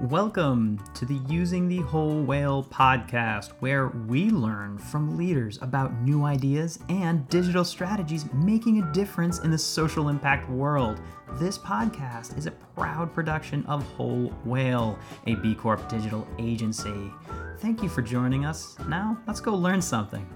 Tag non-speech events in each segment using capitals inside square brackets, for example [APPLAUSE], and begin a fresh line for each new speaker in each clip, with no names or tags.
Welcome to the Using the Whole Whale podcast, where we learn from leaders about new ideas and digital strategies making a difference in the social impact world. This podcast is a proud production of Whole Whale, a B Corp digital agency. Thank you for joining us. Now, let's go learn something.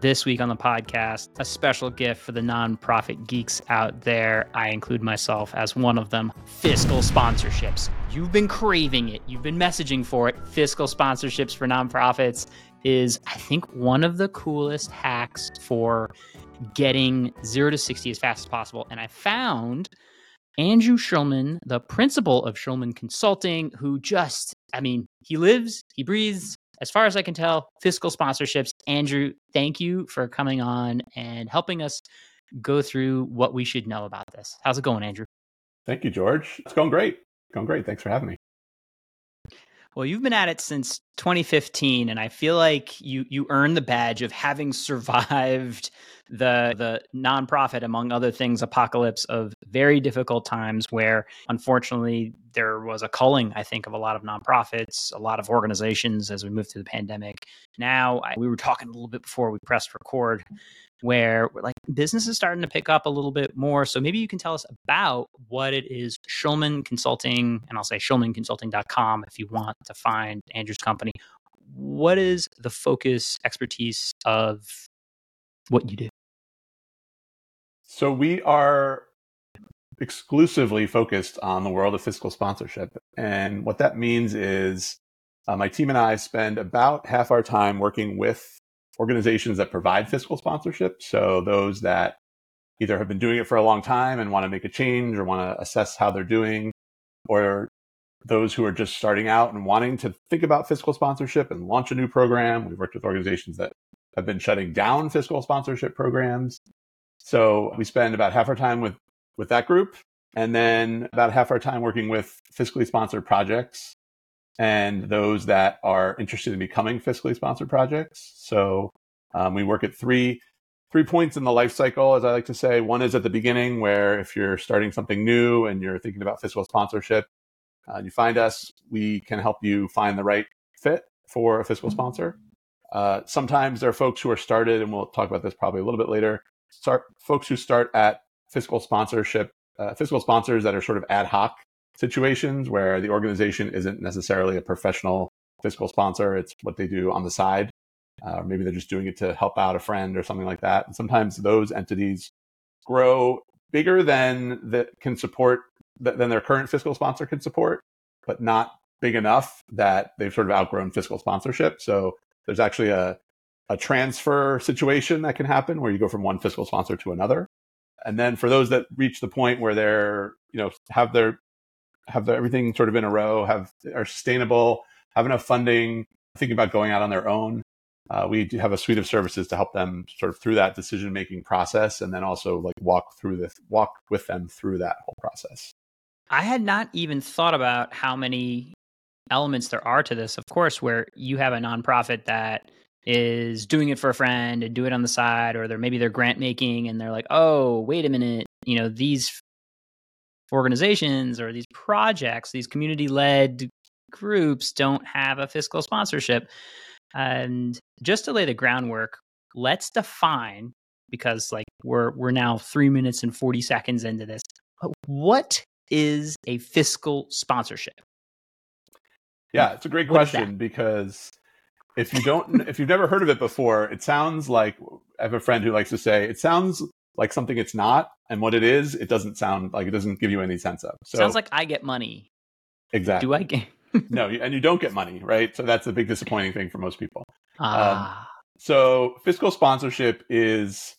This week on the podcast, a special gift for the nonprofit geeks out there. I include myself as one of them fiscal sponsorships. You've been craving it, you've been messaging for it. Fiscal sponsorships for nonprofits is, I think, one of the coolest hacks for getting zero to 60 as fast as possible. And I found Andrew Schulman, the principal of Schulman Consulting, who just, I mean, he lives, he breathes, as far as I can tell, fiscal sponsorships. Andrew, thank you for coming on and helping us go through what we should know about this. How's it going, Andrew?
Thank you, George. It's going great. going great. Thanks for having me.
Well, you've been at it since 2015, and I feel like you you earned the badge of having survived the the nonprofit, among other things, apocalypse of very difficult times where unfortunately there was a culling, I think, of a lot of nonprofits, a lot of organizations as we moved through the pandemic. Now, I, we were talking a little bit before we pressed record where like business is starting to pick up a little bit more. So maybe you can tell us about what it is Schulman Consulting, and I'll say schulmanconsulting.com if you want to find Andrew's company. What is the focus expertise of what you do?
So we are exclusively focused on the world of fiscal sponsorship. And what that means is uh, my team and I spend about half our time working with organizations that provide fiscal sponsorship. So those that either have been doing it for a long time and want to make a change or want to assess how they're doing, or those who are just starting out and wanting to think about fiscal sponsorship and launch a new program. We've worked with organizations that have been shutting down fiscal sponsorship programs. So we spend about half our time with, with that group and then about half our time working with fiscally sponsored projects and those that are interested in becoming fiscally sponsored projects. So um, we work at three three points in the life cycle, as I like to say. One is at the beginning, where if you're starting something new and you're thinking about fiscal sponsorship, uh, you find us. We can help you find the right fit for a fiscal mm-hmm. sponsor. Uh, sometimes there are folks who are started, and we'll talk about this probably a little bit later. Start folks who start at fiscal sponsorship, uh, fiscal sponsors that are sort of ad hoc situations where the organization isn't necessarily a professional fiscal sponsor. It's what they do on the side. Uh, maybe they're just doing it to help out a friend or something like that. And sometimes those entities grow bigger than that can support than their current fiscal sponsor can support, but not big enough that they've sort of outgrown fiscal sponsorship. So there's actually a a transfer situation that can happen where you go from one fiscal sponsor to another. And then for those that reach the point where they're, you know, have their have the, everything sort of in a row, have are sustainable, have enough funding, thinking about going out on their own. Uh, we do have a suite of services to help them sort of through that decision making process, and then also like walk through the walk with them through that whole process.
I had not even thought about how many elements there are to this. Of course, where you have a nonprofit that is doing it for a friend and do it on the side, or they're maybe they're grant making and they're like, oh, wait a minute, you know, these organizations or these projects, these community led groups don't have a fiscal sponsorship. And just to lay the groundwork, let's define because like we're we're now 3 minutes and 40 seconds into this. What is a fiscal sponsorship?
Yeah, it's a great question because if you don't if you've never heard of it before, it sounds like I have a friend who likes to say it sounds like something it's not, and what it is, it doesn't sound like it doesn't give you any sense of.
So, Sounds like I get money.
Exactly.
Do I get? [LAUGHS]
no, and you don't get money, right? So that's a big disappointing thing for most people.
Ah.
Um, so fiscal sponsorship is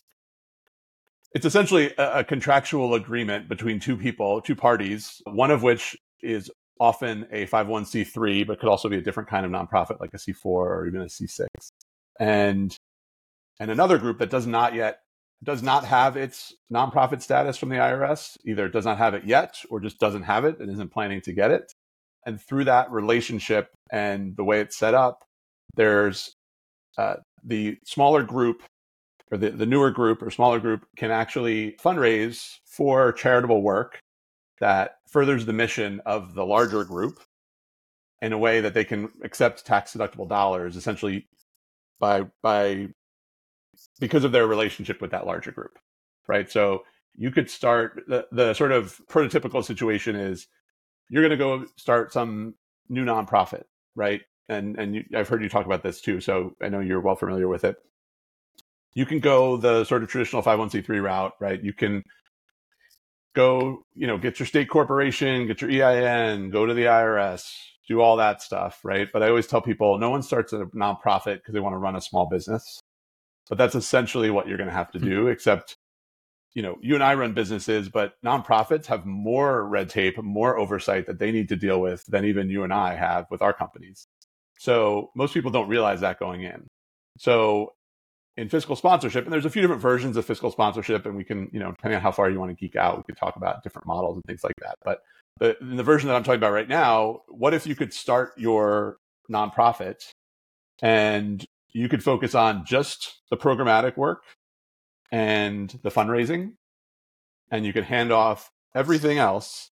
it's essentially a, a, contractual agreement between two people, two parties, one of which is often a 501c3, but could also be a different kind of nonprofit like a C4 or even a C6. And and another group that does not yet does not have its nonprofit status from the IRS, either does not have it yet or just doesn't have it and isn't planning to get it. And through that relationship and the way it's set up, there's uh, the smaller group or the, the newer group or smaller group can actually fundraise for charitable work that furthers the mission of the larger group in a way that they can accept tax deductible dollars essentially by by because of their relationship with that larger group right? So you could start the, the sort of prototypical situation is you're going to go start some new nonprofit right? And and you, i've heard you talk about this too so i know you're well familiar with it you can go the sort of traditional 501c3 route right? You can go you know get your state corporation get your ein go to the irs do all that stuff right? But i always tell people no one starts a nonprofit because they want to run a small business. But that's essentially what you're going to have to hmm. do except you know you and i run businesses but nonprofits have more red tape more oversight that they need to deal with than even you and i have with our companies. So most people don't realize that going in. So in fiscal sponsorship, and there's a few different versions of fiscal sponsorship, and we can, you know, depending on how far you want to geek out, we could talk about different models and things like that. But the, in the version that I'm talking about right now, what if you could start your nonprofit and you could focus on just the programmatic work and the fundraising, and you could hand off everything else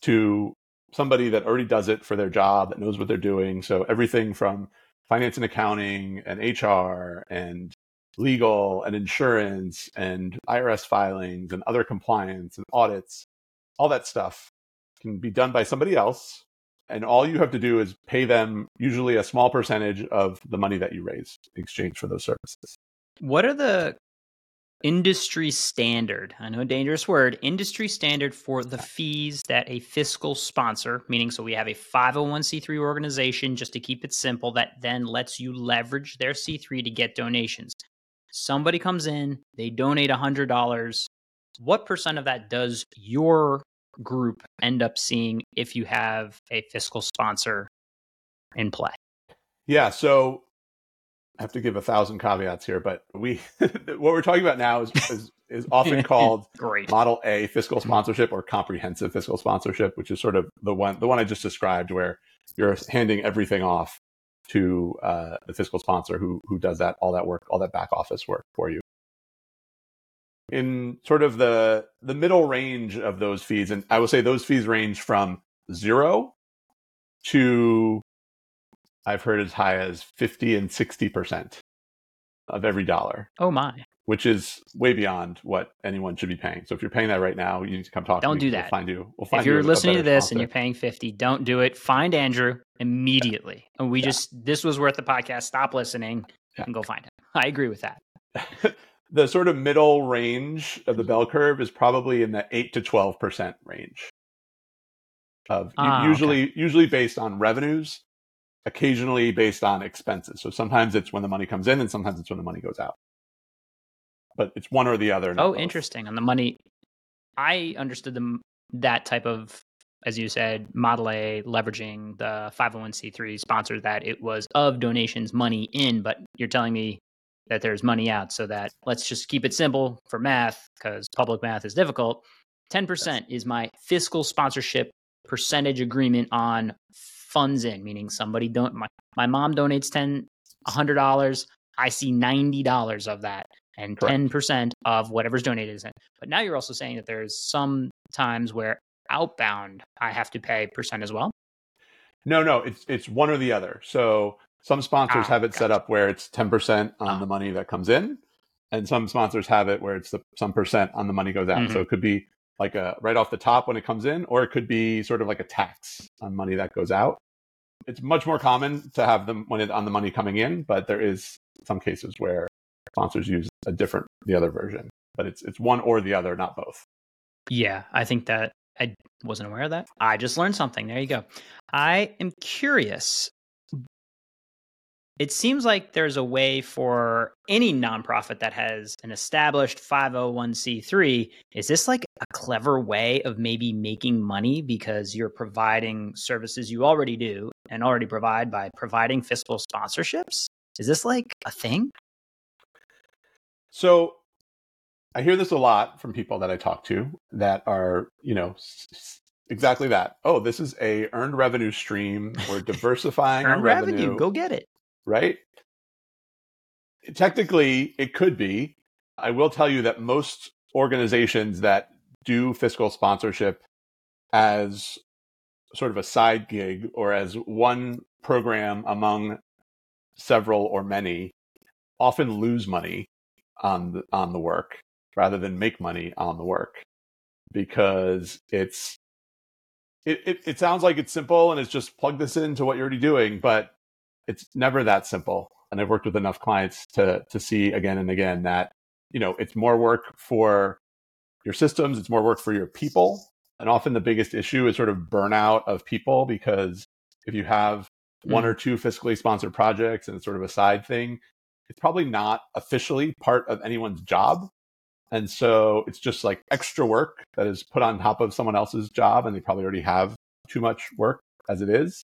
to somebody that already does it for their job, that knows what they're doing. So everything from finance and accounting and HR and legal and insurance and IRS filings and other compliance and audits, all that stuff can be done by somebody else. And all you have to do is pay them usually a small percentage of the money that you raise in exchange for those services.
What are the industry standard? I know a dangerous word, industry standard for the fees that a fiscal sponsor, meaning so we have a 501c3 organization just to keep it simple that then lets you leverage their C3 to get donations somebody comes in, they donate $100. What percent of that does your group end up seeing if you have a fiscal sponsor in play?
Yeah. So I have to give a thousand caveats here, but we [LAUGHS] what we're talking about now is is, is often [LAUGHS] called
Great.
Model A fiscal sponsorship or comprehensive fiscal sponsorship, which is sort of the one the one I just described, where you're handing everything off to uh, the fiscal sponsor who who does that all that work, all that back office work for you. In sort of the the middle range of those fees, and I will say those fees range from zero to I've heard as high as fifty and sixty percent of every dollar.
Oh my!
Which is way beyond what anyone should be paying. So if you're paying that right now, you need to come talk.
Don't
to me.
do that.
We'll find you. We'll find
if you're
you
listening to this and you're paying 50, don't do it. Find Andrew immediately. And we
Yeah.
just, this was worth the podcast. Stop listening
Yeah.
and go find him. I agree with that. [LAUGHS]
the sort of middle range of the bell curve is probably in the eight to twelve percent range. Of
Ah,
usually usually based on revenues, occasionally based on expenses. So sometimes it's when the money comes in, and sometimes it's when the money goes out. But it's one or the other.
Oh,
both.
interesting. On the money, I understood them that type of, as you said, Model A leveraging the 501c3 sponsor that it was of donations money in, but you're telling me that there's money out. So that let's just keep it simple for math because public math is difficult. 10% is my fiscal sponsorship percentage agreement on funds in, meaning somebody don't my, my mom donates 10 $100, I see $90 of that and
Correct.
10% of whatever's donated is in. But now you're also saying that there's some times where outbound I have to pay percent as well.
No, no, it's it's one or the other. So some sponsors
Ah,
have it set up where it's ten percent on
Ah.
the money that comes in, and some sponsors have it where it's the, some percent on the money goes out.
Mm-hmm.
So it could be like a right off the top when it comes in, or it could be sort of like a tax on money that goes out. It's much more common to have them when it on the money coming in, but there is some cases where sponsors use a different the other version. But it's it's one or the other, not both.
Yeah, I think that I wasn't aware of that. I just learned something. There you go. I am curious. It seems like there's a way for any nonprofit that has an established 501c3. Is this like a clever way of maybe making money because you're providing services you already do and already provide by providing fiscal sponsorships? Is this like a thing?
So I hear this a lot from people that I talk to that are, you know, s- exactly that. Oh, this is a earned revenue stream. We're [LAUGHS] diversifying our revenue,
revenue. Go get it.
right? Technically, it could be. I will tell you that most organizations that do fiscal sponsorship as sort of a side gig or as one program among several or many often lose money on the, on the work rather than make money on the work because it's it, it, it sounds like it's simple and it's just plug this into what you're already doing but it's never that simple and i've worked with enough clients to to see again and again that you know it's more work for your systems it's more work for your people and often the biggest issue is sort of burnout of people because if you have one mm. or two fiscally sponsored projects and it's sort of a side thing, it's probably not officially part of anyone's job. And so it's just like extra work that is put on top of someone else's job, and they probably already have too much work as it is.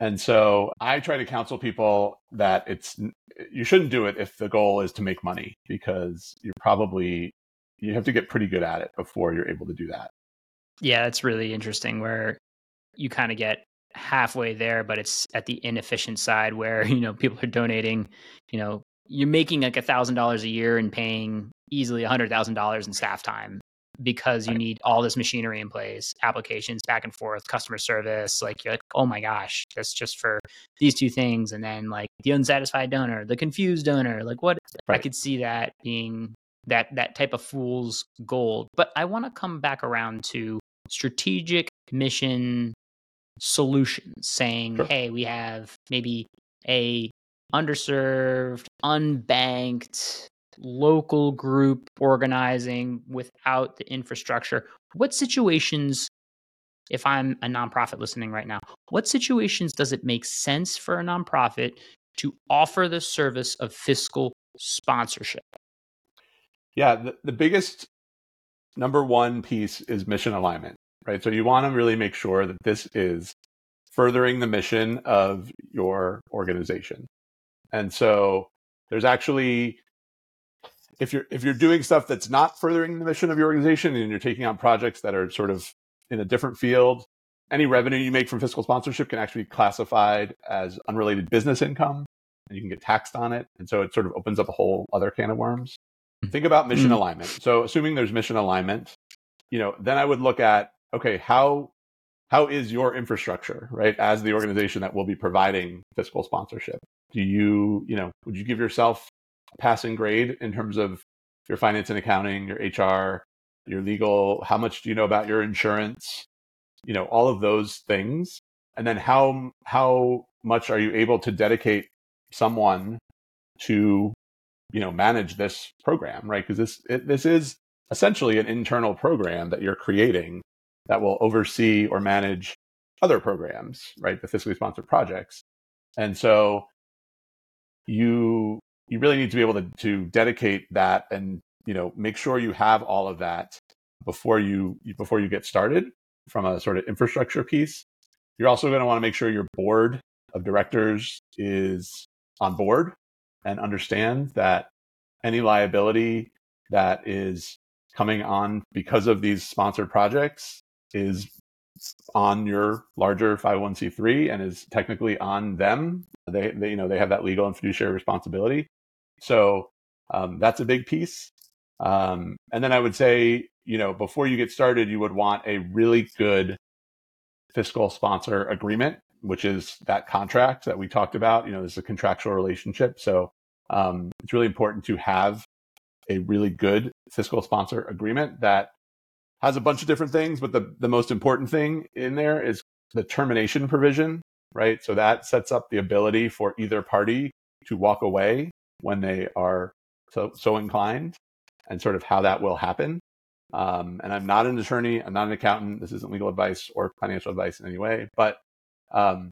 And so I try to counsel people that it's you shouldn't do it if the goal is to make money because you're probably you have to get pretty good at it before you're able to do that.
Yeah, that's really interesting where you kind of get halfway there, but it's at the inefficient side where, [LAUGHS] you know, people are donating, you know, you're making like a thousand dollars a year and paying easily a hundred thousand dollars in staff time because you need all this machinery in place, applications back and forth, customer service. Like you're like, oh my gosh, that's just for these two things. And then like the unsatisfied donor, the confused donor, like what right. I could see that being that that type of fool's gold. But I want to come back around to strategic mission solutions saying, sure. hey, we have maybe a underserved, unbanked local group organizing without the infrastructure. What situations, if I'm a nonprofit listening right now, what situations does it make sense for a nonprofit to offer the service of fiscal sponsorship?
Yeah, the, the biggest number one piece is mission alignment right? So you want to really make sure that this is furthering the mission of your organization. And so there's actually if you're if you're doing stuff that's not furthering the mission of your organization and you're taking on projects that are sort of in a different field, any revenue you make from fiscal sponsorship can actually be classified as unrelated business income and you can get taxed on it. And so it sort of opens up a whole other can of worms. Hmm. Think about mission mm-hmm. alignment. So assuming there's mission alignment, you know, then I would look at okay, how how is your infrastructure, right, as the organization that will be providing fiscal sponsorship? Do you, you know, would you give yourself a passing grade in terms of your finance and accounting, your HR, your legal, how much do you know about your insurance? You know, all of those things. And then how how much are you able to dedicate someone to, you know, manage this program, right? Because this it, this is essentially an internal program that you're creating that will oversee or manage other programs, right? The fiscally sponsored projects. And so you you really need to be able to, to dedicate that and you know make sure you have all of that before you before you get started from a sort of infrastructure piece. You're also going to want to make sure your board of directors is on board and understand that any liability that is coming on because of these sponsored projects is on your larger 501c3 and is technically on them. They, they you know, they have that legal and fiduciary responsibility. So um, that's a big piece. Um, and then I would say, you know, before you get started, you would want a really good fiscal sponsor agreement, which is that contract that we talked about. You know, there's a contractual relationship. So um, it's really important to have a really good fiscal sponsor agreement that has a bunch of different things, but the, the most important thing in there is the termination provision, right? So that sets up the ability for either party to walk away when they are so, so inclined and sort of how that will happen. Um, and I'm not an attorney, I'm not an accountant. This isn't legal advice or financial advice in any way, but um,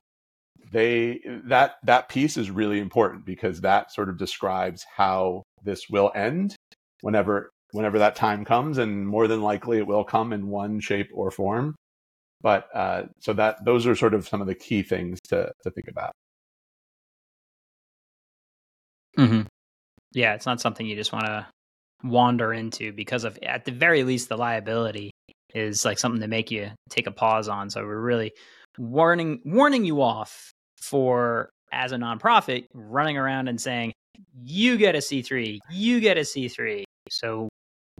they that that piece is really important because that sort of describes how this will end whenever whenever that time comes, and more than likely it will come in one shape or form. But uh, so that those are sort of some of the key things to to think about.
Mm-hmm. Yeah, it's not something you just want to wander into because of at the very least the liability is like something to make you take a pause on. So we're really warning warning you off for as a nonprofit running around and saying you get a C3, you get a C3. So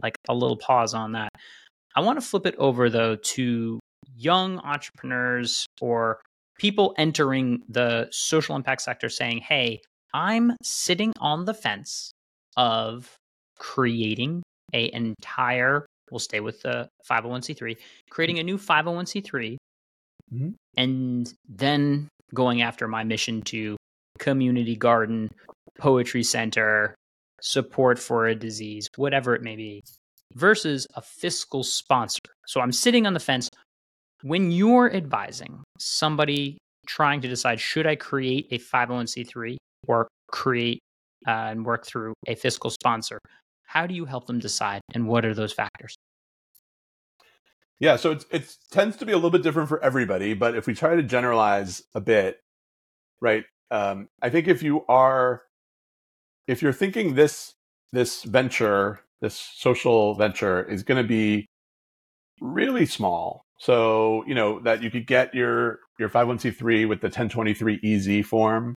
like a little pause on that. I want to flip it over though to young entrepreneurs or people entering the social impact sector saying, hey, I'm sitting on the fence of creating a entire we'll stay with the 501c3 creating a new 501c3 mm-hmm. and then going after my mission to community garden poetry center support for a disease whatever it may be versus a fiscal sponsor so i'm sitting on the fence when you're advising somebody trying to decide should i create a 501c3 or create uh, and work through a fiscal sponsor how do you help them decide, and what are those factors?
Yeah, so it's it tends to be a little bit different for everybody, but if we try to generalize a bit, right? Um, I think if you are, if you're thinking this this venture, this social venture is going to be really small, so you know that you could get your your 501c3 with the 1023 EZ form,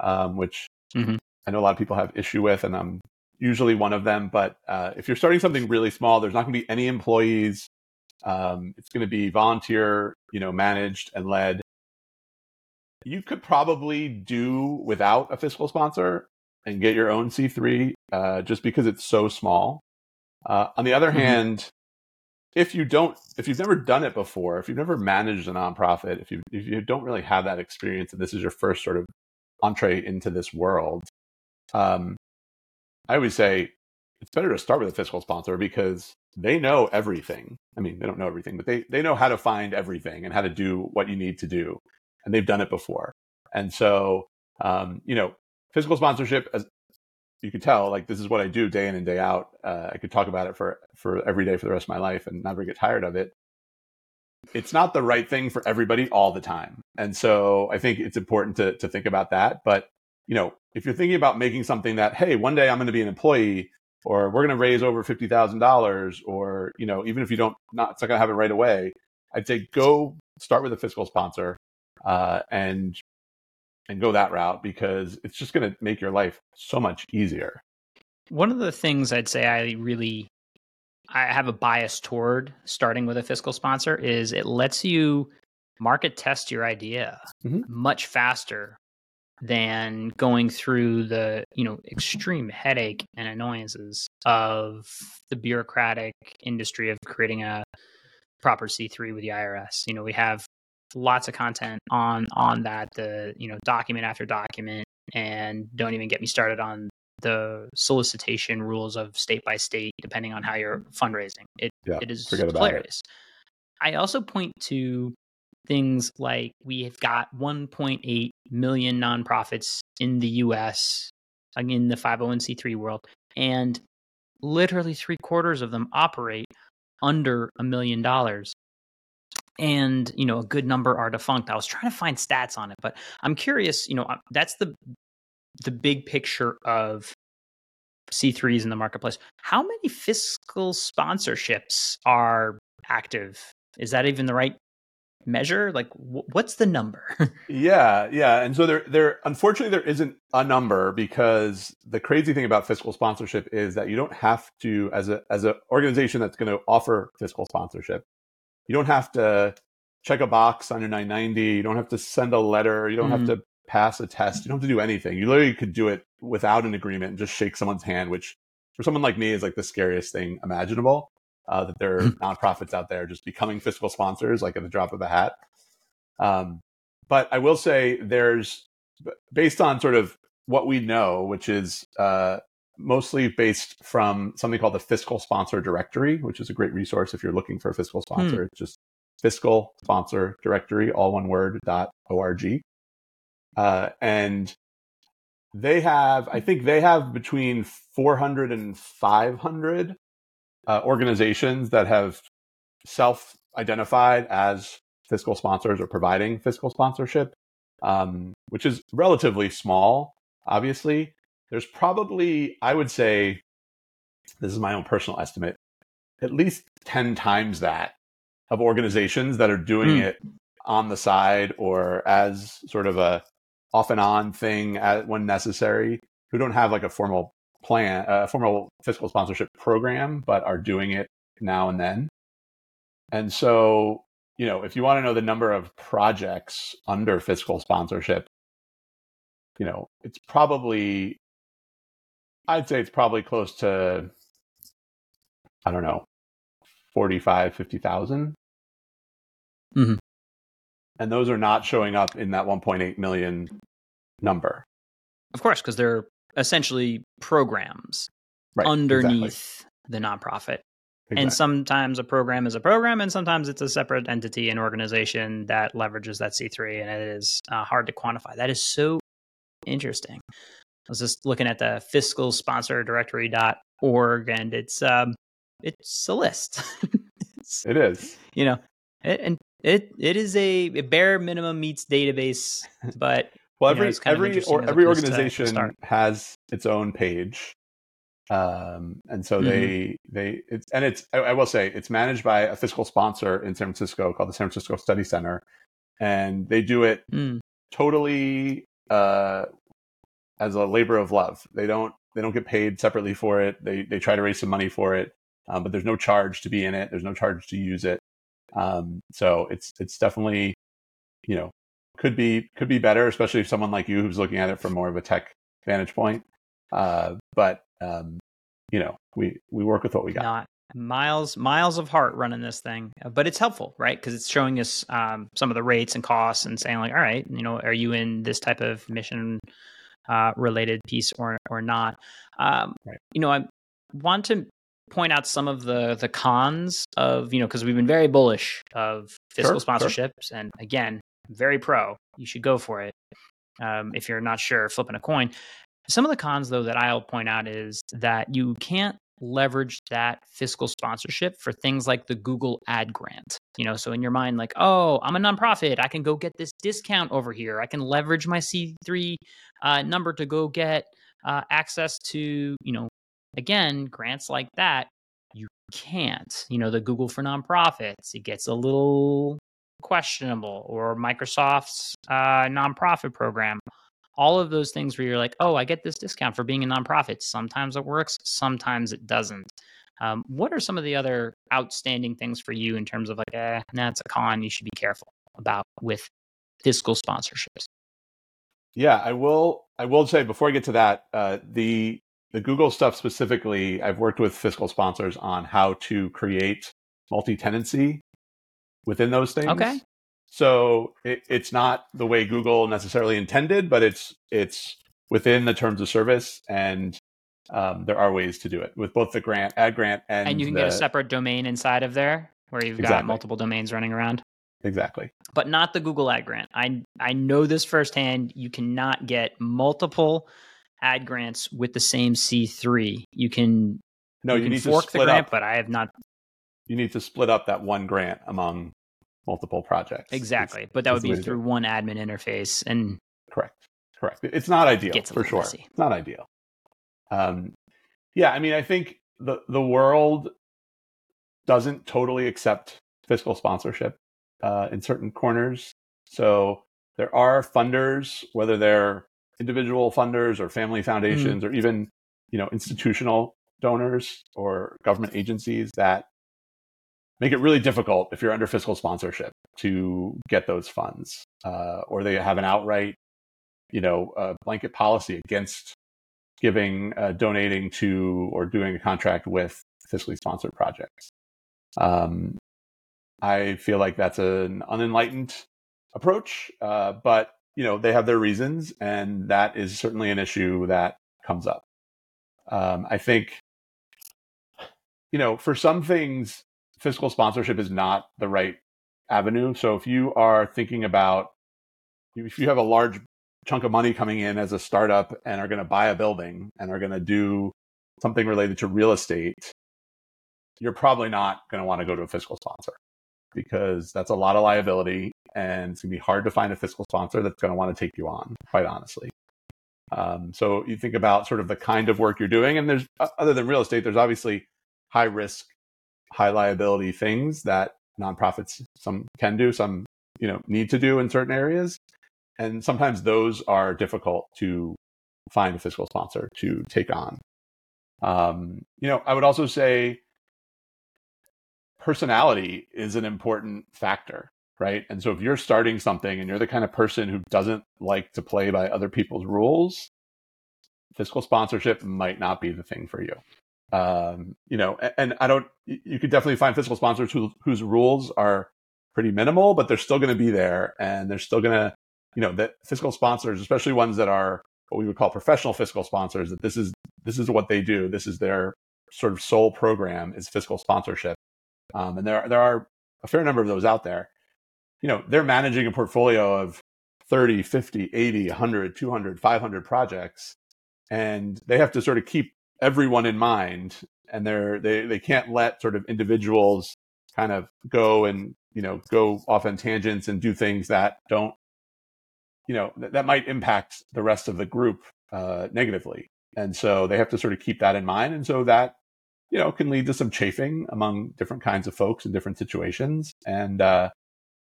um, which mm-hmm. I know a lot of people have issue with, and I'm usually one of them. But uh, if you're starting something really small, there's not going to be any employees. Um, it's going to be volunteer, you know, managed and led. You could probably do without a fiscal sponsor and get your own C3 uh, just because it's so small. Uh, on the other mm-hmm. hand, if you don't, if you've never done it before, if you've never managed a nonprofit, if you if you don't really have that experience and this is your first sort of entree into this world, um, I always say it's better to start with a fiscal sponsor because they know everything. I mean, they don't know everything, but they, they know how to find everything and how to do what you need to do. And they've done it before. And so, um, you know, fiscal sponsorship, as you could tell, like this is what I do day in and day out. Uh, I could talk about it for, for every day for the rest of my life and never get tired of it. It's not the right thing for everybody all the time. And so I think it's important to, to think about that. But you know, if you're thinking about making something that, hey, one day I'm going to be an employee, or we're going to raise over fifty thousand dollars, or you know, even if you don't, not it's not going to happen right away. I'd say go start with a fiscal sponsor, uh, and and go that route because it's just going to make your life so much easier.
One of the things I'd say I really I have a bias toward starting with a fiscal sponsor is it lets you market test your idea mm-hmm. much faster than going through the you know extreme headache and annoyances of the bureaucratic industry of creating a proper C3 with the IRS. You know, we have lots of content on on that the you know document after document and don't even get me started on the solicitation rules of state by state depending on how you're fundraising. It yeah, it is hilarious. It. I also point to things like we have got 1.8 million nonprofits in the US in the 501c3 world and literally three quarters of them operate under a million dollars and you know a good number are defunct i was trying to find stats on it but i'm curious you know uh, that's the the big picture of c3s in the marketplace how many fiscal sponsorships are active is that even the right measure? Like, what's the number? [LAUGHS]
yeah, yeah. And so there, there, unfortunately, there isn't a number because the crazy thing about fiscal sponsorship is that you don't have to, as a as an organization that's going to offer fiscal sponsorship, you don't have to check a box on your 990. You don't have to send a letter. You don't mm-hmm. have to pass a test. You don't have to do anything. You literally could do it without an agreement and just shake someone's hand, which for someone like me is like the scariest thing imaginable uh, that there are hmm. nonprofits out there just becoming fiscal sponsors like at the drop of a hat. Um, but I will say there's based on sort of what we know, which is uh, mostly based from something called the Fiscal Sponsor Directory, which is a great resource if you're looking for a fiscal hmm. sponsor. Hmm. It's just Fiscal Sponsor Directory, all one word, dot org. Uh, and they have, I think they have between 400 and 500 uh, organizations that have self identified as fiscal sponsors or providing fiscal sponsorship, um, which is relatively small, obviously. There's probably, I would say, this is my own personal estimate, at least 10 times that of organizations that are doing mm. it on the side or as sort of a off and on thing at, when necessary who don't have like a formal plan, a formal fiscal sponsorship program, but are doing it now and then. And so you know, if you want to know the number of projects under fiscal sponsorship, you know, it's probably, I'd say it's probably close to, I don't know, 45, 50,000.
Mm-hmm.
And those are not showing up in that 1.8 million number.
Of course, because they're essentially programs
right,
underneath exactly. the nonprofit. Exactly. And sometimes a program is a program, and sometimes it's a separate entity and organization that leverages that C3, and it is uh, hard to quantify. That is so interesting. I was just looking at the fiscal sponsor directory.org, and it's um, it's a list. [LAUGHS]
it's, it is,
you know, it, and it it is a, a, bare minimum meets database, but [LAUGHS]
well, every know, every or every organization to, to has its own page um, and so mm-hmm. they they it's and it's I, I, will say it's managed by a fiscal sponsor in San Francisco called the San Francisco Study Center, and they do it mm. totally uh, as a labor of love. They don't they don't get paid separately for it. They they try to raise some money for it, um, but there's no charge to be in it. There's no charge to use it. Um, so it's it's definitely you know could be could be better, especially if someone like you who's looking at it from more of a tech vantage point. Uh, but um, you know, we we work with what we got.
Not miles miles of heart running this thing, but it's helpful, right? Because it's showing us um, some of the rates and costs and saying like, all right, you know, are you in this type of mission uh, related piece or or not? Um, right. You know, I want to point out some of the the cons of you know because we've been very bullish of fiscal sure, sponsorships sure. and again very pro you should go for it um, if you're not sure flipping a coin some of the cons, though, that I'll point out is that you can't leverage that fiscal sponsorship for things like the Google ad grant. You know, so in your mind, like, oh, I'm a nonprofit, I can go get this discount over here. I can leverage my C3 uh, number to go get uh, access to, you know, again, grants like that. You can't. You know, the Google for nonprofits, it gets a little questionable, or Microsoft's uh, nonprofit program all of those things where you're like, oh, I get this discount for being a nonprofit. Sometimes it works, sometimes it doesn't. Um, what are some of the other outstanding things for you in terms of like, eh, that's a con you should be careful about with fiscal sponsorships?
Yeah, I will. I will say before I get to that, uh, the the Google stuff specifically, I've worked with fiscal sponsors on how to create multi tenancy within those things.
Okay.
So it, it's not the way Google necessarily intended, but it's it's within the terms of service, and um, there are ways to do it with both the grant, ad grant, and
and you can
the,
get a separate domain inside of there where you've exactly. got multiple domains running around.
Exactly.
But not the Google Ad Grant. I I know this firsthand. You cannot get multiple ad grants with the same C3. You can
no, you,
you
need
fork
to
split the grant,
up.
but I have not.
You need to split up that one grant among multiple projects.
Exactly, it's, but that would be through one admin interface, and
correct, correct. It's not ideal for sure. Messy. It's not ideal. Um, yeah, I mean, I think the the world doesn't totally accept fiscal sponsorship uh, in certain corners. So there are funders, whether they're individual funders or family foundations mm. or even you know institutional donors or government agencies that make it really difficult if you're under fiscal sponsorship to get those funds, uh, or they have an outright, you know, uh, blanket policy against giving, uh, donating to, or doing a contract with fiscally sponsored projects. Um, I feel like that's an unenlightened approach, uh, but you know they have their reasons, and that is certainly an issue that comes up. Um, I think, you know, for some things, fiscal sponsorship is not the right avenue. So if you are thinking about if you have a large chunk of money coming in as a startup and are going to buy a building and are going to do something related to real estate, you're probably not going to want to go to a fiscal sponsor because that's a lot of liability and it's going to be hard to find a fiscal sponsor that's going to want to take you on, quite honestly. Um, so you think about sort of the kind of work you're doing, and there's other than real estate, there's obviously high risk high liability things that nonprofits some can do, some you know need to do in certain areas, and sometimes those are difficult to find a fiscal sponsor to take on. Um, you know, I would also say personality is an important factor, right? And so if you're starting something and you're the kind of person who doesn't like to play by other people's rules, fiscal sponsorship might not be the thing for you. Um, you know, and, and, I don't. You could definitely find fiscal sponsors who, whose rules are pretty minimal, but they're still going to be there, and they're still going to, you know, that fiscal sponsors, especially ones that are what we would call professional fiscal sponsors, that this is this is what they do. This is their sort of sole program is fiscal sponsorship, um, and there there are a fair number of those out there. You know, they're managing a portfolio of 30, 50, 80, 100, 200, 500 projects and they have to sort of keep everyone in mind and they're they they can't let sort of individuals kind of go and you know go off on tangents and do things that don't you know th- that might impact the rest of the group uh, negatively and so they have to sort of keep that in mind and so that you know can lead to some chafing among different kinds of folks in different situations and uh,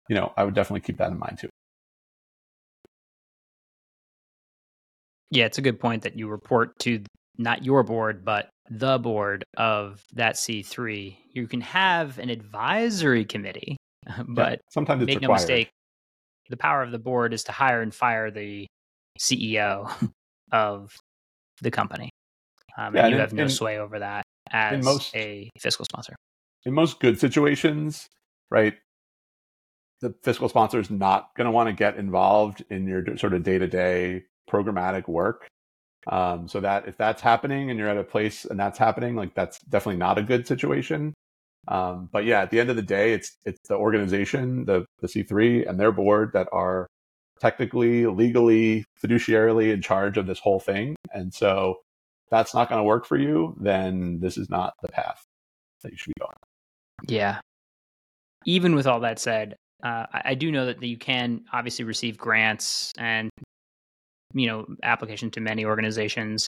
you know i would definitely keep that in mind too
Yeah, it's a good point that you report to not your board, but the board of that C3. You can have an advisory committee, [LAUGHS] but yeah,
sometimes
make
required.
no mistake, the power of the board is to hire and fire the CEO [LAUGHS] of the company. Um, yeah, and you in, have no in, sway over that as most, a fiscal sponsor.
In most good situations, right? The fiscal sponsor is not going to want to get involved in your sort of day to day programmatic work. Um, so that if that's happening and you're at a place and that's happening, like that's definitely not a good situation. Um, but yeah, at the end of the day, it's it's the organization, the the C3 and their board that are technically, legally, fiduciarily in charge of this whole thing. And so that's not going to work for you, then this is not the path that you should be going.
Yeah. Even with all that said, uh, I do know that you can obviously receive grants and you know application to many organizations,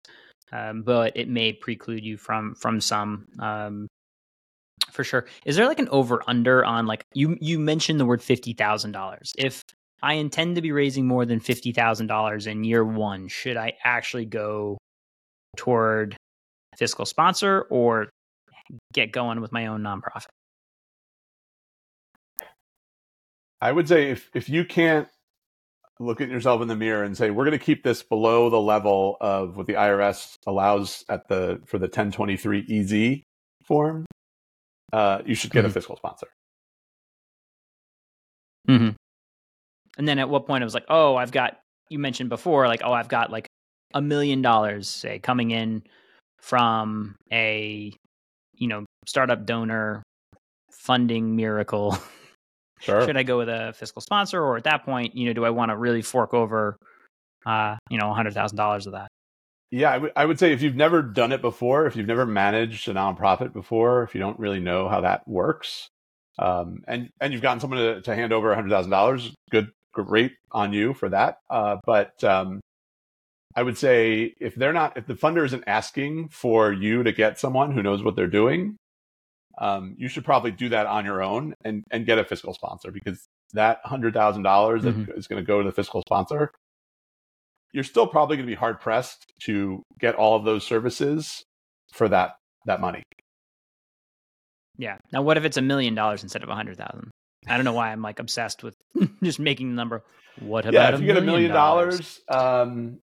um, but it may preclude you from from some. Um, for sure. Is there like an over under on like you you mentioned the word fifty thousand dollars? If I intend to be raising more than fifty thousand dollars in year one, should I actually go toward fiscal sponsor or get going with my own nonprofit?
I would say if if you can't look at yourself in the mirror and say, we're going to keep this below the level of what the IRS allows at the for the 1023 EZ form, uh, you should get mm-hmm. a fiscal sponsor.
Mm-hmm. And then at what point it was like, oh, I've got you mentioned before, like, oh, I've got like a million dollars, say, coming in from a you know startup donor funding miracle [LAUGHS]
Sure.
Should I go with a fiscal sponsor, or at that point, you know, do I want to really fork over, uh, you know, hundred thousand dollars of that?
Yeah, I, w- I would say if you've never done it before, if you've never managed a nonprofit before, if you don't really know how that works, um, and and you've gotten someone to, to hand over hundred thousand dollars, good, great on you for that. Uh, but um, I would say if they're not, if the funder isn't asking for you to get someone who knows what they're doing, um, you should probably do that on your own and, and get a fiscal sponsor because that hundred thousand dollars mm-hmm. is going to go to the fiscal sponsor, you're still probably going to be hard pressed to get all of those services for that that money.
Yeah. Now, what if it's a million dollars instead of a hundred thousand? I don't know why I'm like obsessed with [LAUGHS] just making the number. What about
yeah? If you get a million dollars, um,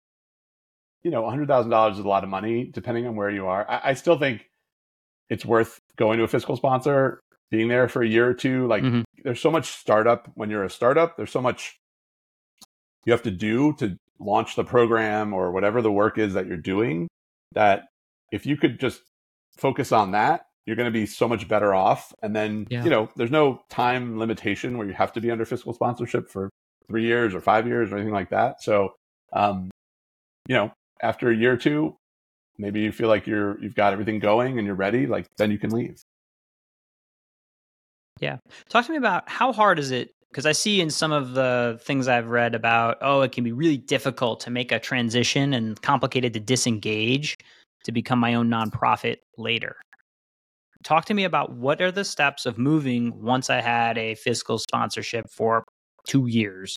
you know, a hundred thousand dollars is a lot of money, depending on where you are. I, I still think it's worth going to a fiscal sponsor, being there for a year or two. Like mm-hmm. there's so much startup when you're a startup. There's so much you have to do to launch the program or whatever the work is that you're doing that if you could just focus on that, you're going to be so much better off. And then, yeah. you know, there's no time limitation where you have to be under fiscal sponsorship for three years or five years or anything like that. So, um, you know, after a year or two, maybe you feel like you're you've got everything going and you're ready like then you can leave
yeah talk to me about how hard is it because i see in some of the things i've read about oh it can be really difficult to make a transition and complicated to disengage to become my own nonprofit later talk to me about what are the steps of moving once i had a fiscal sponsorship for two years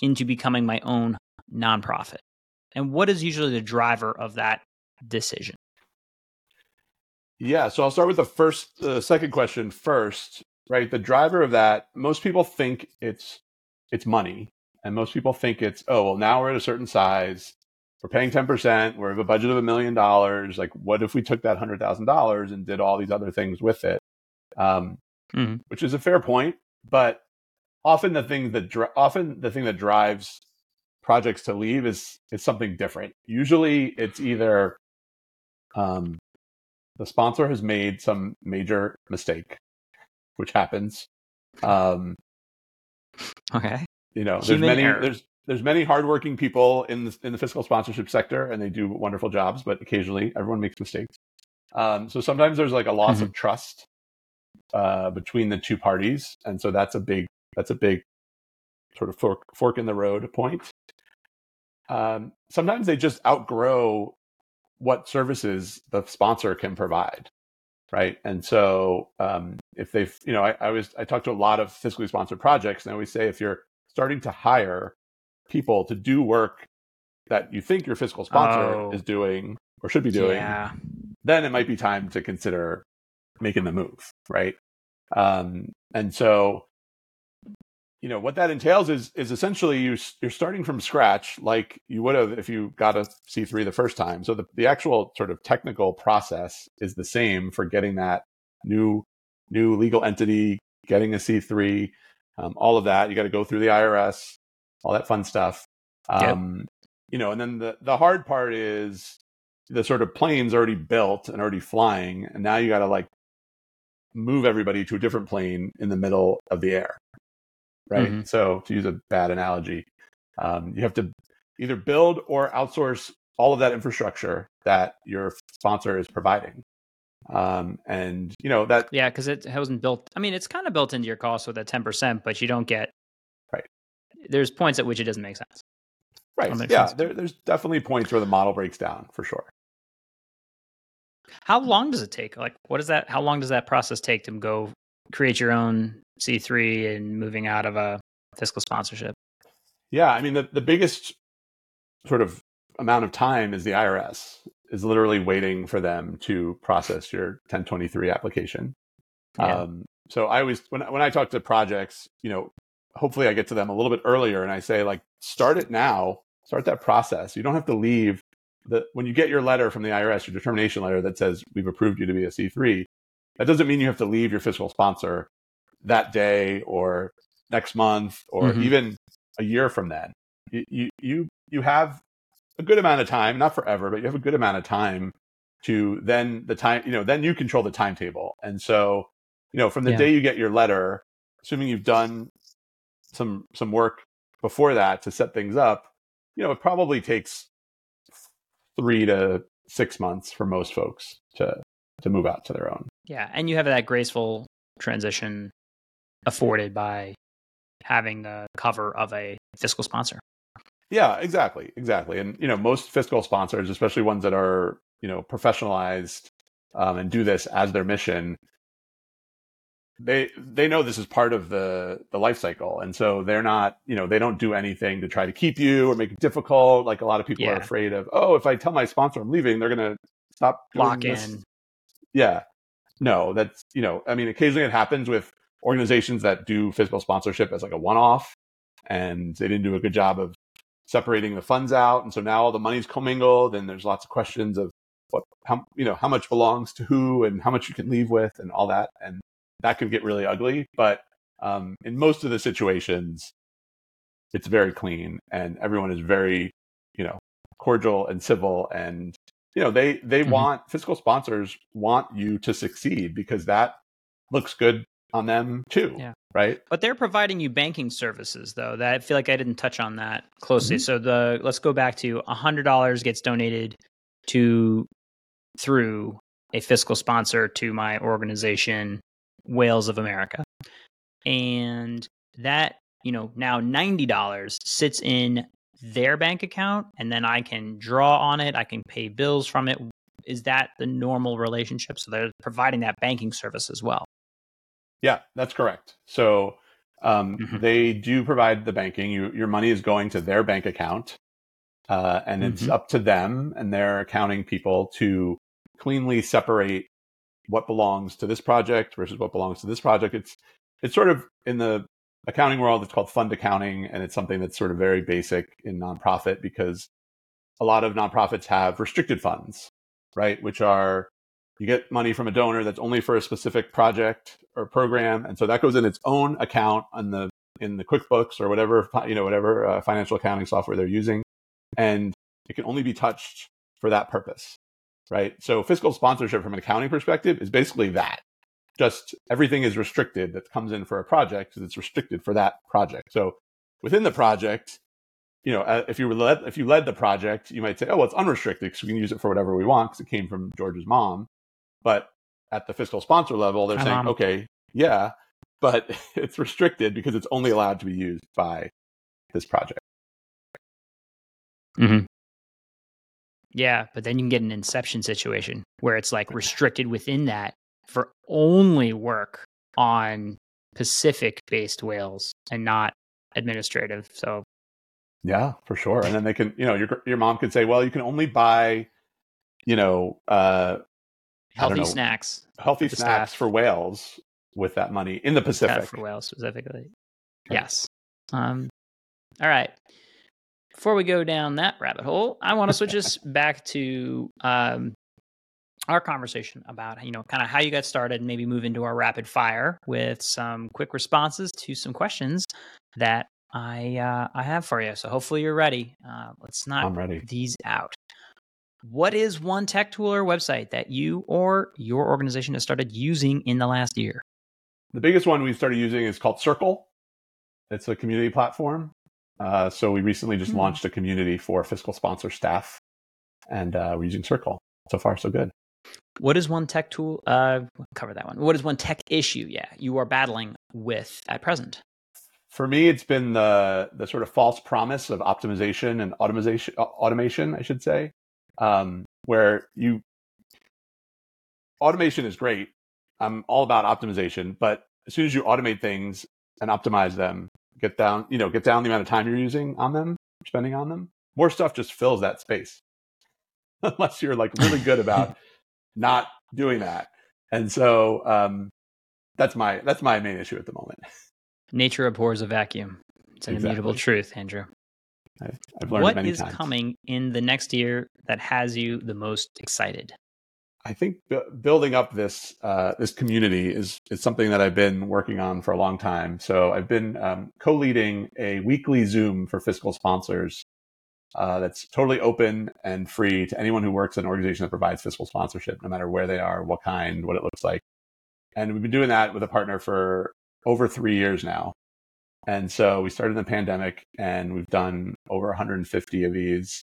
into becoming my own nonprofit and what is usually the driver of that decision?
Yeah, so I'll start with the first, the second question first. Right, the driver of that. Most people think it's it's money, and most people think it's oh well now we're at a certain size, we're paying ten percent, we have a budget of a million dollars. Like, what if we took that hundred thousand dollars and did all these other things with it? Um,
Mhm.
Which is a fair point, but often the thing that dri- often the thing that drives projects to leave is is something different. Usually, it's either um, the sponsor has made some major mistake, which happens. Um,
Okay.
you know, there's
Human
many
error.
there's there's many hardworking people in the in the fiscal sponsorship sector, and they do wonderful jobs, but occasionally everyone makes mistakes. Um, so sometimes there's like a loss of trust uh, between the two parties, and so that's a big that's a big sort of fork fork in the road point. Um, sometimes they just outgrow what services the sponsor can provide, right? And so um, if they've, you know, I, I was I talk to a lot of fiscally sponsored projects, and I always say if you're starting to hire people to do work that you think your fiscal sponsor
Oh.
is doing or should be doing,
Yeah.
then it might be time to consider making the move, right? Um, and so, you know, what that entails is is essentially you you're starting from scratch, like you would have if you got a C three the first time. So the the actual sort of technical process is the same for getting that new new legal entity, getting a C three, um, all of that. You got to go through the IRS, all that fun stuff.
Yep.
Um, You know, and then the the hard part is the sort of plane's already built and already flying, and now you got to like move everybody to a different plane in the middle of the air, right?
Mhm.
So to use a bad analogy, um, you have to either build or outsource all of that infrastructure that your sponsor is providing, um, and you know that
Yeah, because it wasn't built. I mean, it's kind of built into your cost with that ten percent, but you don't get.
Right.
There's points at which it doesn't make sense.
right, yeah,
sense.
there, there's definitely points where the model breaks down for sure.
How long does it take? Like, what is that? How long does that process take to go create your own C three and moving out of a fiscal sponsorship?
Yeah, I mean the the biggest sort of amount of time is the IRS is literally waiting for them to process your 1023 application.
Yeah.
Um, so I always when when I talk to projects, you know, hopefully I get to them a little bit earlier and I say like start it now, start that process. You don't have to leave the when you get your letter from the IRS, your determination letter that says we've approved you to be a C3. That doesn't mean you have to leave your fiscal sponsor that day or next month or
Mhm.
even a year from then. You, you you you have a good amount of time, not forever, but you have a good amount of time to then the time, you know, then you control the timetable. And so, you know, from the
Yeah.
day you get your letter, assuming you've done some some work before that to set things up, you know, it probably takes three to six months for most folks to to move out to their own.
Yeah, and you have that graceful transition afforded by having the cover of a fiscal sponsor.
Yeah, exactly, exactly. And you know, most fiscal sponsors, especially ones that are you know professionalized um, and do this as their mission, they they know this is part of the the life cycle, and so they're not you know they don't do anything to try to keep you or make it difficult. Like a lot of people are afraid of, oh, if I tell my sponsor I'm leaving, they're gonna stop
Lock in.
Yeah. No that's you know i mean occasionally it happens with organizations that do fiscal sponsorship as like a one-off and they didn't do a good job of separating the funds out and so now all the money's commingled and there's lots of questions of what how you know how much belongs to who and how much you can leave with and all that and that could get really ugly but um, in most of the situations it's very clean and everyone is very you know cordial and civil and you know they they
Mhm.
want fiscal sponsors want you to succeed because that looks good on them too
Yeah.
right
But they're providing you banking services, though. That I feel like I didn't touch on that closely.
Mhm.
So the let's go back to hundred dollars gets donated to through a fiscal sponsor to my organization, Whales of America, and that you know now ninety dollars sits in their bank account, and then I can draw on it. I can pay bills from it. Is that the normal relationship? So they're providing that banking service as well.
Yeah, that's correct. So um,
Mhm.
they do provide the banking. You, your money is going to their bank account, uh, and it's
Mhm.
up to them and their accounting people to cleanly separate what belongs to this project versus what belongs to this project. It's it's sort of in the accounting world, it's called fund accounting, and it's something that's sort of very basic in nonprofit because a lot of nonprofits have restricted funds, right? Which are you get money from a donor that's only for a specific project or program, and so that goes in its own account on the in the QuickBooks or whatever you know whatever uh, financial accounting software they're using, and it can only be touched for that purpose, right? So fiscal sponsorship from an accounting perspective is basically that. Just everything is restricted that comes in for a project because it's restricted for that project. So within the project, you know, uh, if you led if you led the project, you might say, "Oh, well, it's unrestricted because we can use it for whatever we want because it came from George's mom." But at the fiscal sponsor level, they're saying, "Okay, yeah, but [LAUGHS] it's restricted because it's only allowed to be used by this project."
Mm-hmm. Yeah, but then you can get an inception situation where it's like restricted within that for only work on Pacific based whales and not administrative. So
yeah, for sure. And then they can, you know, your your mom could say, well, you can only buy, you know, uh,
healthy
know,
snacks,
healthy for snacks for whales with that money in the Pacific.
Yeah, for whales specifically. Yes. Um, all right before we go down that rabbit hole, I want to switch us [LAUGHS] back to um, our conversation about you know kind of how you got started and maybe move into our rapid fire with some quick responses to some questions that I uh, I have for you. So hopefully you're ready. Uh, let's not
I'm ready.
these out. What is one tech tool or website that you or your organization has started using in the last year?
The biggest one we started using is called Circle. It's a community platform uh, so we recently just mm-hmm. launched a community for fiscal sponsor staff, and uh, we're using Circle. So far, so good.
What is one tech tool? Uh, cover that one. What is one tech issue? Yeah, you are battling with at present.
For me, it's been the the sort of false promise of optimization and automation. Automation, I should say, um, where you automation is great. I'm all about optimization, but as soon as you automate things and optimize them, get down, you know, get down the amount of time you're using on them, spending on them, more stuff just fills that space. [LAUGHS] Unless you're like really good about [LAUGHS] not doing that. And so um, that's my that's my main issue at the moment.
Nature abhors a vacuum. It's an exactly. immutable truth, Andrew.
I've, I've learned
what is
times.
coming in the next year that has you the most excited?
I think b- building up this uh, this community is is something that I've been working on for a long time. So I've been um, co-leading a weekly Zoom for fiscal sponsors uh, that's totally open and free to anyone who works in an organization that provides fiscal sponsorship, no matter where they are, what kind, what it looks like. And we've been doing that with a partner for over three years now. And so we started in the pandemic, and we've done over 150 of these,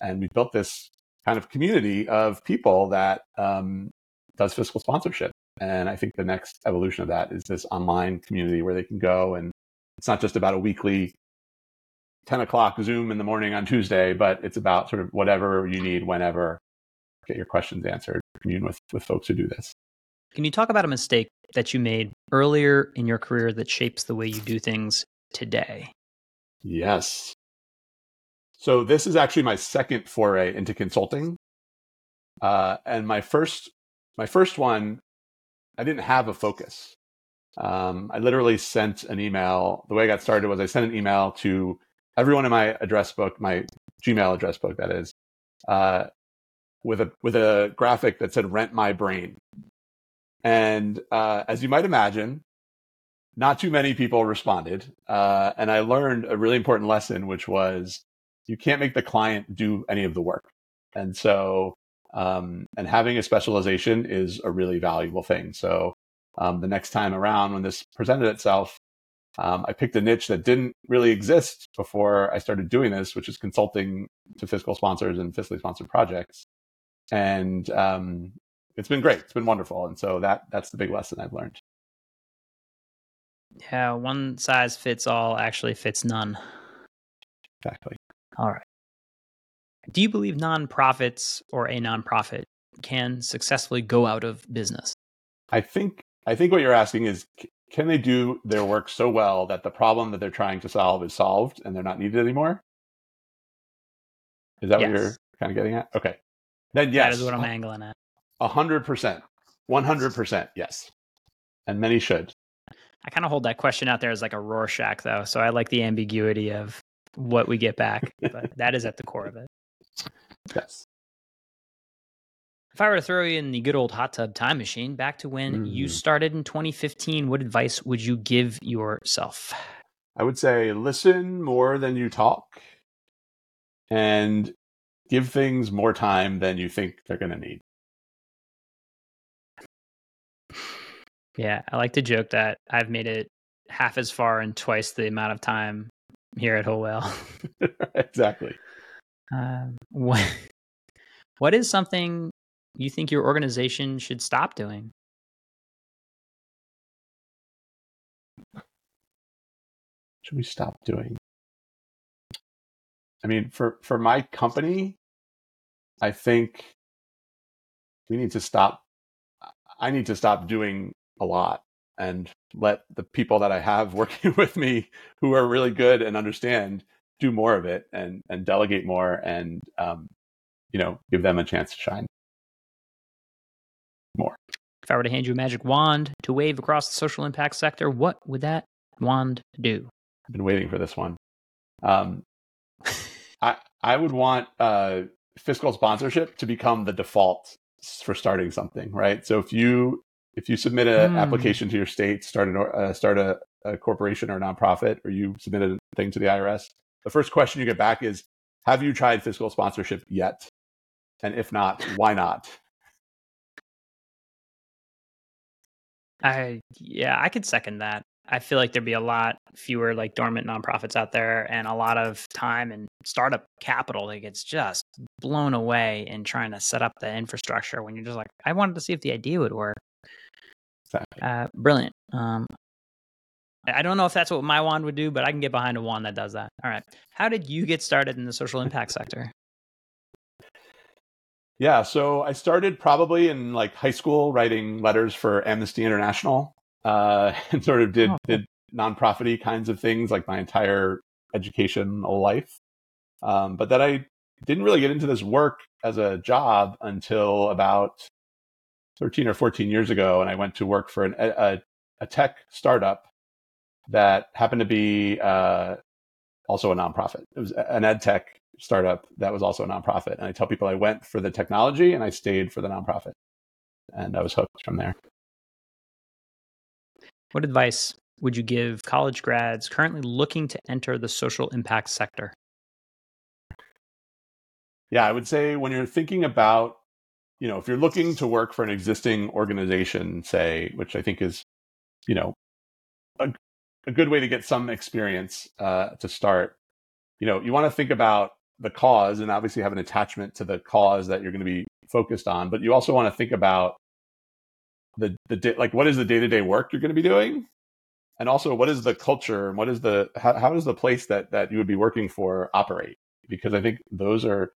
and we've built this kind of community of people that um, does fiscal sponsorship. And I think the next evolution of that is this online community where they can go and it's not just about a weekly 10 o'clock Zoom in the morning on Tuesday, but it's about sort of whatever you need whenever, get your questions answered, commune with, with folks who do this.
Can you talk about a mistake that you made earlier in your career that shapes the way you do things today?
Yes. So this is actually my second foray into consulting. Uh, and my first, my first one, I didn't have a focus. Um, I literally sent an email. The way I got started was I sent an email to everyone in my address book, my Gmail address book, that is, uh, with a with a graphic that said "Rent my brain." And uh, as you might imagine, not too many people responded. Uh, and I learned a really important lesson, which was you can't make the client do any of the work. And so, um, and having a specialization is a really valuable thing. So, um, the next time around when this presented itself, um, I picked a niche that didn't really exist before I started doing this, which is consulting to fiscal sponsors and fiscally sponsored projects. And um, it's been great. It's been wonderful. And so that that's the big lesson I've learned.
Yeah, one size fits all actually fits none.
Exactly.
All right. Do you believe nonprofits or a nonprofit can successfully go out of business?
I think I think what you're asking is can they do their work so well that the problem that they're trying to solve is solved and they're not needed anymore? Is that yes. what you're kind of getting at? Okay. Then yes.
That is what I'm angling at.
A hundred percent. 100% yes. And many should.
I kind of hold that question out there as like a Rorschach, though. So I like the ambiguity of what we get back, but that is at the core of it. [LAUGHS]
Yes.
If I were to throw you in the good old hot tub time machine back to when mm. you started in 2015, what advice would you give yourself?
I would say listen more than you talk and give things more time than you think they're going to need.
Yeah, I like to joke that I've made it half as far in twice the amount of time here at Whole Whale. [LAUGHS]
exactly. [LAUGHS]
Um, what, what is something you think your organization should stop doing?
Should we stop doing? I mean, for for my company, I think we need to stop. I need to stop doing a lot and let the people that I have [LAUGHS] working with me who are really good and understand do more of it and and delegate more and um, you know give them a chance to shine.
If I were to hand you a magic wand to wave across the social impact sector, what would that wand do?
I've been waiting for this one. Um, [LAUGHS] I I would want uh, fiscal sponsorship to become the default for starting something, right? So if you if you submit an mm. application to your state, start an uh, start a, a corporation or a nonprofit, or you submit a thing to the IRS, the first question you get back is, "Have you tried fiscal sponsorship yet?" And if not, why not?
I yeah, I could second that. I feel like there'd be a lot fewer like dormant nonprofits out there and a lot of time and startup capital that gets just blown away in trying to set up the infrastructure when you're just like, I wanted to see if the idea would work. Exactly. Uh, brilliant. Um, I don't know if that's what my wand would do, but I can get behind a wand that does that. All right. How did you get started in the social impact sector?
Yeah, so I started probably in like high school writing letters for Amnesty International, uh, [LAUGHS] and sort of did oh, did nonprofity kinds of things like my entire educational life. Um, but then I didn't really get into this work as a job until about 13 or 14 years ago, and I went to work for an, a, a tech startup that happened to be uh, also a nonprofit. It was an ed tech startup that was also a nonprofit. And I tell people I went for the technology and I stayed for the nonprofit. And I was hooked from there.
What advice would you give college grads currently looking to enter the social impact sector?
Yeah, I would say when you're thinking about, you know, if you're looking to work for an existing organization, say, which I think is, you know, a, a good way to get some experience uh, to start, you know, you want to think about the cause and obviously have an attachment to the cause that you're going to be focused on but you also want to think about the the like what is the day-to-day work you're going to be doing? And also what is the culture and what is the how, how does the place that that you would be working for operate? Because i think those are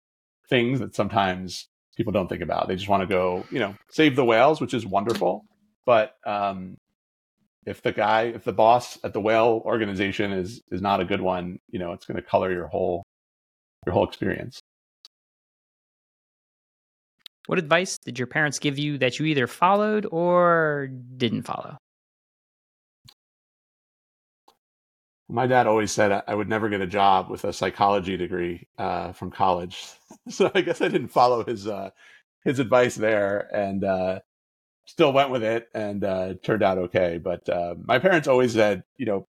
things that sometimes people don't think about. They just want to go you know save the whales which is wonderful but um if the guy if the boss at the whale organization is is not a good one you know it's going to color your whole your whole experience.
What advice did your parents give you that you either followed or didn't follow?
My dad always said I would never get a job with a psychology degree uh, from college, [LAUGHS] so I guess I didn't follow his uh, his advice there, and uh, still went with it, and uh, turned out okay. But uh, my parents always said, you know,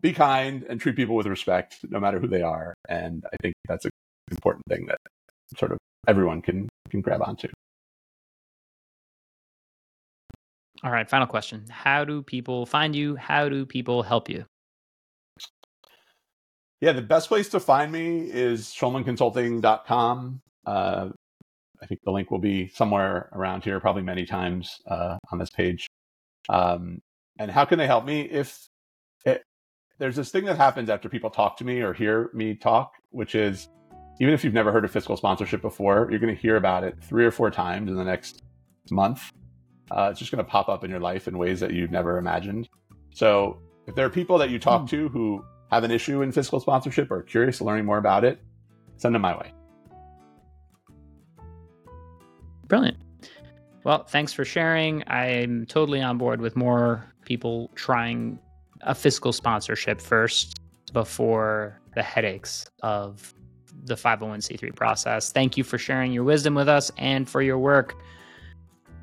be kind and treat people with respect, no matter who they are. And I think that's an important thing that sort of everyone can can grab onto.
All right, final question. How do people find you? How do people help you?
Yeah, the best place to find me is schulmanconsulting.com. Uh, I think the link will be somewhere around here, probably many times uh, on this page. Um, and how can they help me? If there's this thing that happens after people talk to me or hear me talk, which is even if you've never heard of fiscal sponsorship before, you're going to hear about it three or four times in the next month. Uh, it's just going to pop up in your life in ways that you've never imagined. So if there are people that you talk hmm. to who have an issue in fiscal sponsorship or are curious to learning more about it, send them my way.
Brilliant. Well, thanks for sharing. I'm totally on board with more people trying a fiscal sponsorship first before the headaches of the 501c3 process. Thank you for sharing your wisdom with us and for your work.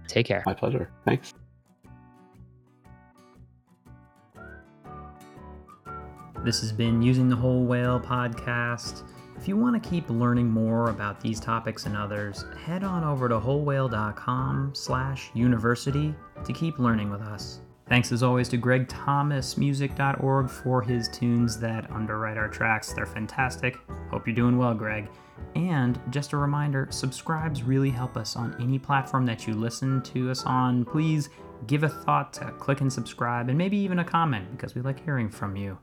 Take care.
My pleasure. Thanks.
This has been Using the Whole Whale podcast. If you want to keep learning more about these topics and others, head on over to wholewhale.com slash university to keep learning with us. Thanks as always to gregthomasmusic.org for his tunes that underwrite our tracks. They're fantastic. Hope you're doing well, Greg. And just a reminder subscribes really help us on any platform that you listen to us on. Please give a thought to click and subscribe and maybe even a comment because we like hearing from you.